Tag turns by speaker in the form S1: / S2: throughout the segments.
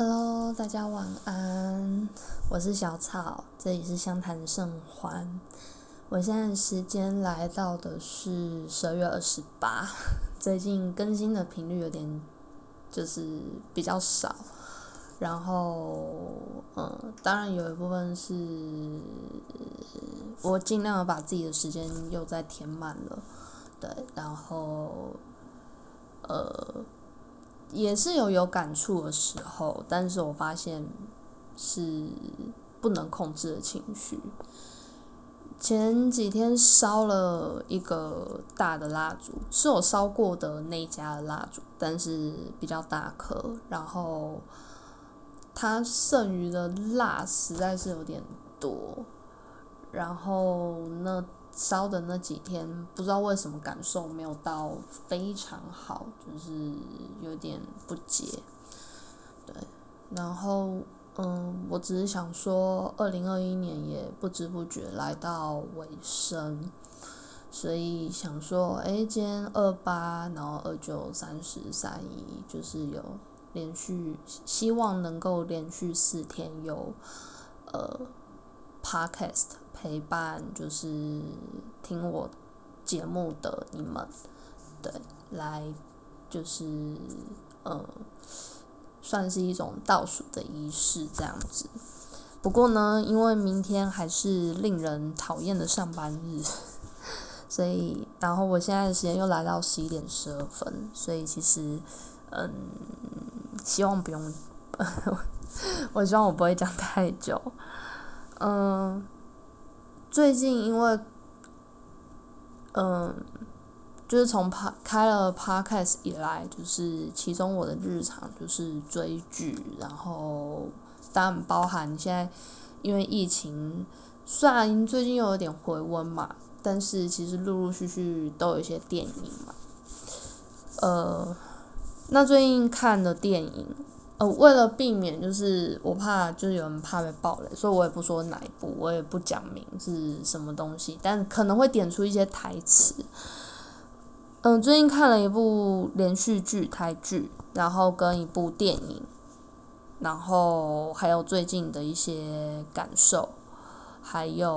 S1: Hello，大家晚安，我是小草，这里是湘潭盛欢。我现在时间来到的是十二月二十八，最近更新的频率有点就是比较少，然后嗯，当然有一部分是我尽量把自己的时间又再填满了，对，然后呃。也是有有感触的时候，但是我发现是不能控制的情绪。前几天烧了一个大的蜡烛，是我烧过的那家的蜡烛，但是比较大颗，然后它剩余的蜡实在是有点多，然后那。烧的那几天，不知道为什么感受没有到非常好，就是有点不解。对，然后嗯，我只是想说，二零二一年也不知不觉来到尾声，所以想说，哎，今天二八，然后二九、三十、三一，就是有连续，希望能够连续四天有呃。Podcast 陪伴就是听我节目的你们，对，来就是呃，算是一种倒数的仪式这样子。不过呢，因为明天还是令人讨厌的上班日，所以然后我现在的时间又来到十一点十二分，所以其实嗯，希望不用，我希望我不会讲太久。嗯，最近因为，嗯，就是从趴开了 podcast 以来，就是其中我的日常就是追剧，然后当然包含现在因为疫情，虽然最近又有点回温嘛，但是其实陆陆续续都有一些电影嘛，呃，那最近看的电影。呃，为了避免就是我怕就是有人怕被暴雷，所以我也不说哪一部，我也不讲明是什么东西，但可能会点出一些台词。嗯，最近看了一部连续剧台剧，然后跟一部电影，然后还有最近的一些感受，还有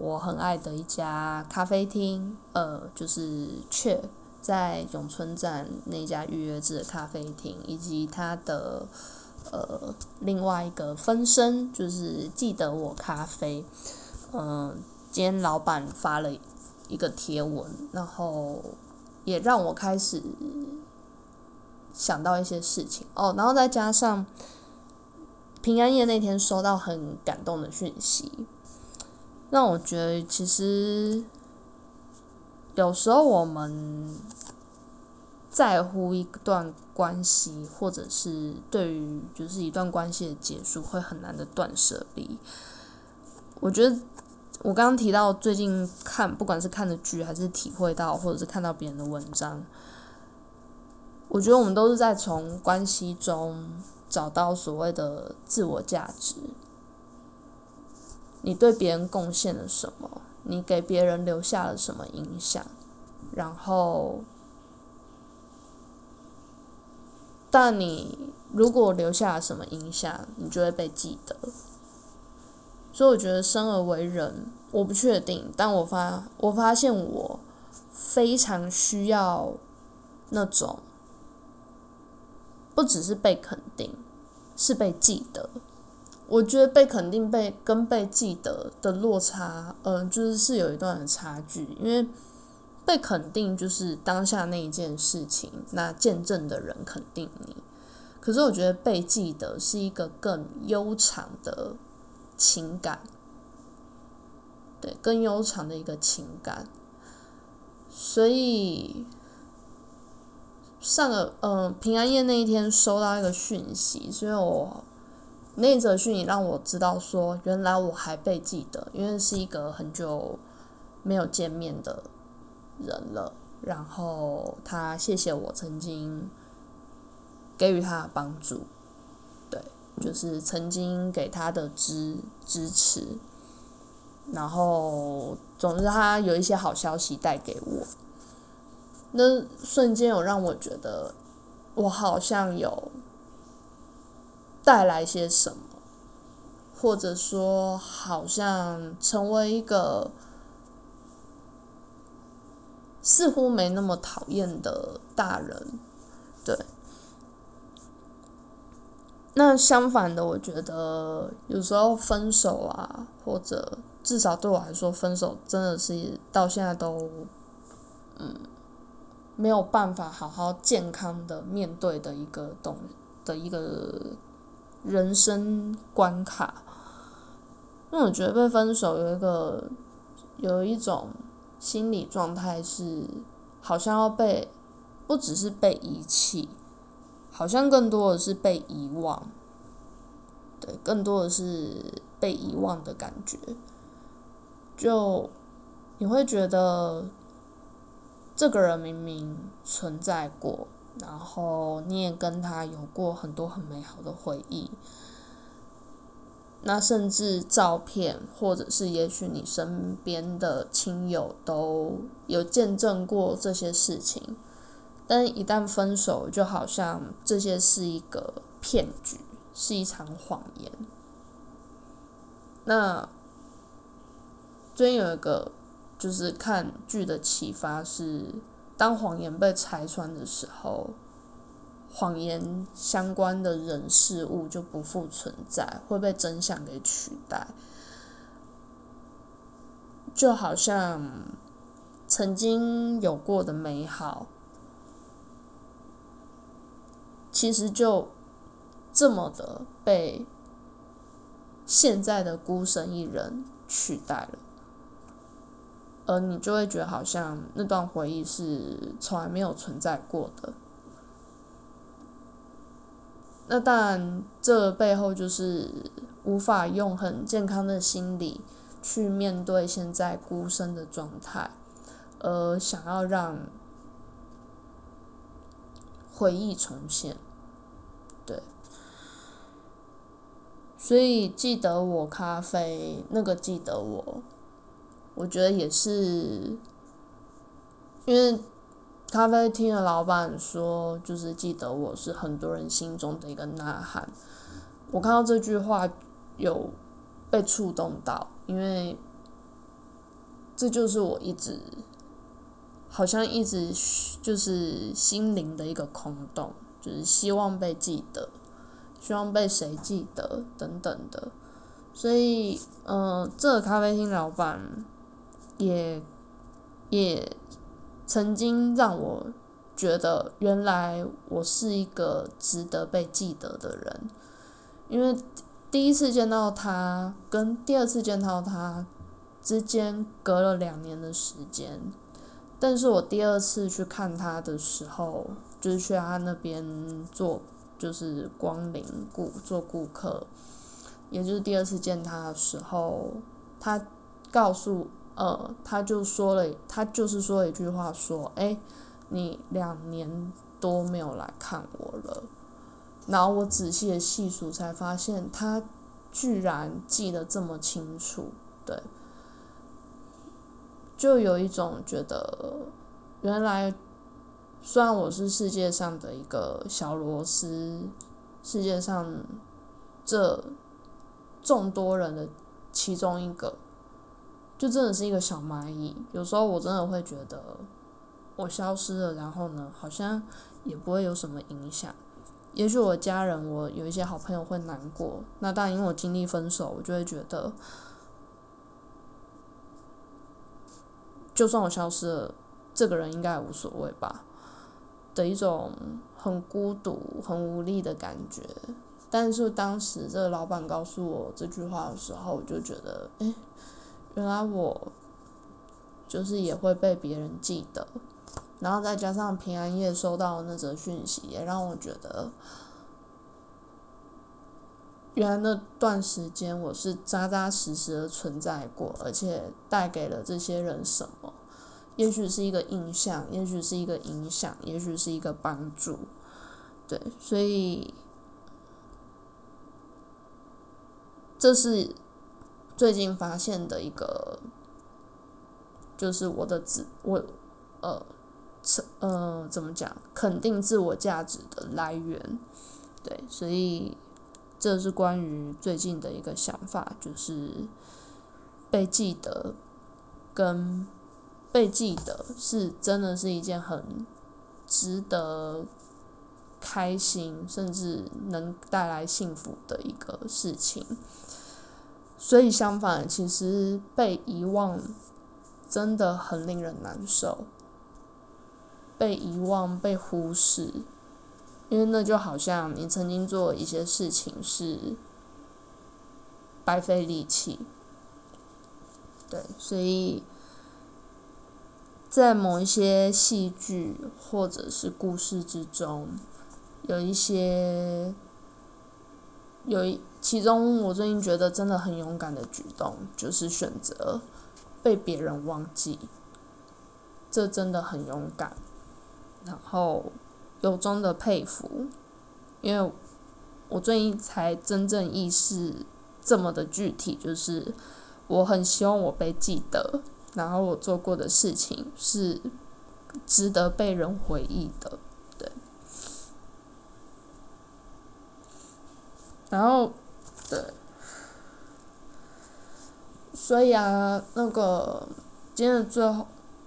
S1: 我很爱的一家咖啡厅，呃，就是雀。在永春站那家预约制的咖啡厅，以及它的呃另外一个分身，就是记得我咖啡。嗯，今天老板发了一个贴文，然后也让我开始想到一些事情哦。然后再加上平安夜那天收到很感动的讯息，让我觉得其实。有时候我们在乎一段关系，或者是对于就是一段关系的结束，会很难的断舍离。我觉得我刚刚提到最近看，不管是看的剧，还是体会到，或者是看到别人的文章，我觉得我们都是在从关系中找到所谓的自我价值。你对别人贡献了什么？你给别人留下了什么影响？然后，但你如果留下了什么影响，你就会被记得。所以我觉得生而为人，我不确定，但我发我发现我非常需要那种，不只是被肯定，是被记得。我觉得被肯定被跟被记得的落差，嗯，就是是有一段的差距。因为被肯定就是当下那一件事情，那见证的人肯定你。可是我觉得被记得是一个更悠长的情感，对，更悠长的一个情感。所以上个嗯平安夜那一天收到一个讯息，所以我。那则讯息让我知道，说原来我还被记得，因为是一个很久没有见面的人了。然后他谢谢我曾经给予他的帮助，对，就是曾经给他的支支持。然后总之他有一些好消息带给我，那瞬间有让我觉得我好像有。带来些什么，或者说好像成为一个似乎没那么讨厌的大人，对。那相反的，我觉得有时候分手啊，或者至少对我来说，分手真的是到现在都，嗯，没有办法好好健康的面对的一个东的一个人生关卡。因为我觉得被分手有一个有一种心理状态是，好像要被不只是被遗弃。好像更多的是被遗忘，对，更多的是被遗忘的感觉。就你会觉得，这个人明明存在过，然后你也跟他有过很多很美好的回忆，那甚至照片，或者是也许你身边的亲友都有见证过这些事情。但一旦分手，就好像这些是一个骗局，是一场谎言。那最近有一个就是看剧的启发是，当谎言被拆穿的时候，谎言相关的人事物就不复存在，会被真相给取代。就好像曾经有过的美好。其实就这么的被现在的孤身一人取代了，而你就会觉得好像那段回忆是从来没有存在过的。那当然，这背后就是无法用很健康的心理去面对现在孤身的状态，而想要让回忆重现。对，所以记得我咖啡那个记得我，我觉得也是，因为咖啡厅的老板说，就是记得我是很多人心中的一个呐喊。我看到这句话有被触动到，因为这就是我一直好像一直就是心灵的一个空洞。就是希望被记得，希望被谁记得等等的，所以，嗯，这个咖啡厅老板也也曾经让我觉得，原来我是一个值得被记得的人，因为第一次见到他跟第二次见到他之间隔了两年的时间，但是我第二次去看他的时候。就是去他那边做，就是光临顾做顾客，也就是第二次见他的时候，他告诉呃，他就说了，他就是说了一句话，说，哎，你两年多没有来看我了，然后我仔细的细数才发现，他居然记得这么清楚，对，就有一种觉得原来。虽然我是世界上的一个小螺丝，世界上这众多人的其中一个，就真的是一个小蚂蚁。有时候我真的会觉得，我消失了，然后呢，好像也不会有什么影响。也许我家人，我有一些好朋友会难过。那当然，因为我经历分手，我就会觉得，就算我消失了，这个人应该也无所谓吧。的一种很孤独、很无力的感觉，但是当时这个老板告诉我这句话的时候，我就觉得，哎，原来我就是也会被别人记得，然后再加上平安夜收到那则讯息，也让我觉得，原来那段时间我是扎扎实实的存在过，而且带给了这些人什么。也许是一个印象，也许是一个影响，也许是一个帮助，对，所以这是最近发现的一个，就是我的自我，呃，呃怎么讲？肯定自我价值的来源，对，所以。这是关于最近的一个想法，就是被记得跟被记得是真的是一件很值得开心，甚至能带来幸福的一个事情。所以相反，其实被遗忘真的很令人难受。被遗忘、被忽视，因为那就好像你曾经做一些事情是白费力气。对，所以在某一些戏剧或者是故事之中，有一些有一。其中，我最近觉得真的很勇敢的举动，就是选择被别人忘记，这真的很勇敢。然后，由衷的佩服，因为我最近才真正意识这么的具体，就是我很希望我被记得，然后我做过的事情是值得被人回忆的，对。然后。对，所以啊，那个今天最后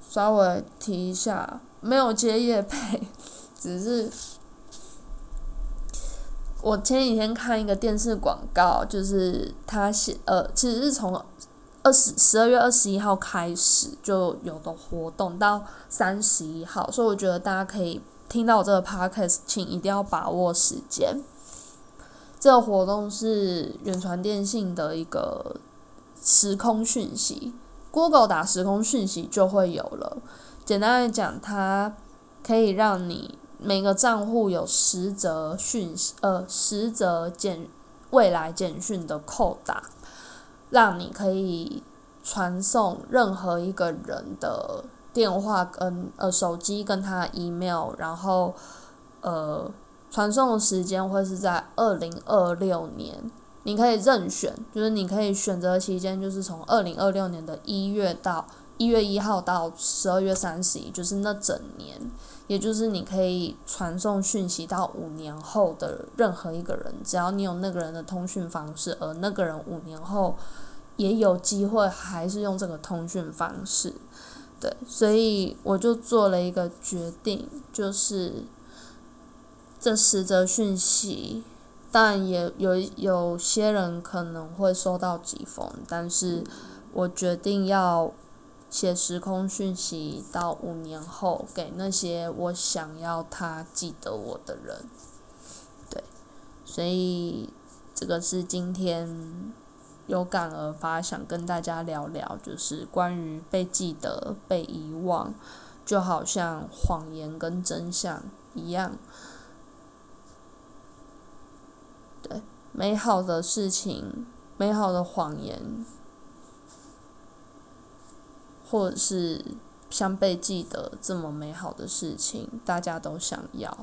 S1: 稍微提一下，没有接叶配，只是我前几天看一个电视广告，就是他写呃，其实是从二十十二月二十一号开始就有的活动到三十一号，所以我觉得大家可以听到这个 podcast，请一定要把握时间。这个活动是远传电信的一个时空讯息，Google 打时空讯息就会有了。简单来讲，它可以让你每个账户有十则讯息，呃，十则简未来简讯的扣打，让你可以传送任何一个人的电话跟呃手机跟他 email，然后呃。传送的时间会是在二零二六年，你可以任选，就是你可以选择期间就是从二零二六年的一月到一月一号到十二月三十一，就是那整年，也就是你可以传送讯息到五年后的任何一个人，只要你有那个人的通讯方式，而那个人五年后也有机会还是用这个通讯方式，对，所以我就做了一个决定，就是。这十则讯息，但也有有些人可能会收到几封，但是我决定要写时空讯息到五年后给那些我想要他记得我的人，对，所以这个是今天有感而发，想跟大家聊聊，就是关于被记得、被遗忘，就好像谎言跟真相一样。对，美好的事情，美好的谎言，或者是像被记得这么美好的事情，大家都想要。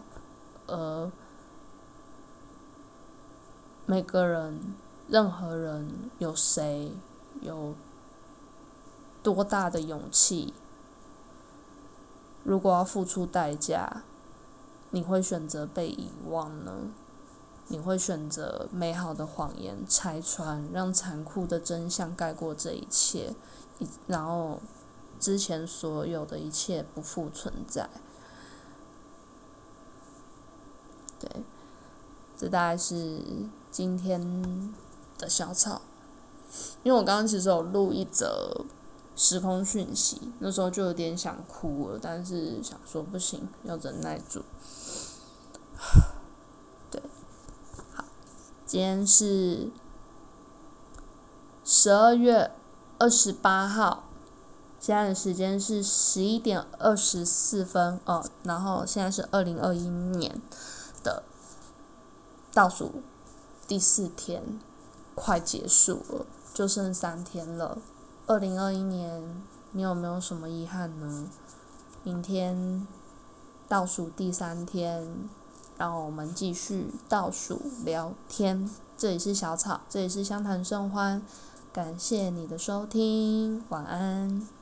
S1: 而每个人，任何人，有谁有多大的勇气？如果要付出代价，你会选择被遗忘呢？你会选择美好的谎言拆穿，让残酷的真相盖过这一切，然后之前所有的一切不复存在。对，这大概是今天的小草。因为我刚刚其实有录一则时空讯息，那时候就有点想哭了，但是想说不行，要忍耐住。时间是十二月二十八号，现在的时间是十一点二十四分哦。然后现在是二零二一年的倒数第四天，快结束了，就剩三天了。二零二一年，你有没有什么遗憾呢？明天倒数第三天。让我们继续倒数聊天。这里是小草，这里是相谈甚欢。感谢你的收听，晚安。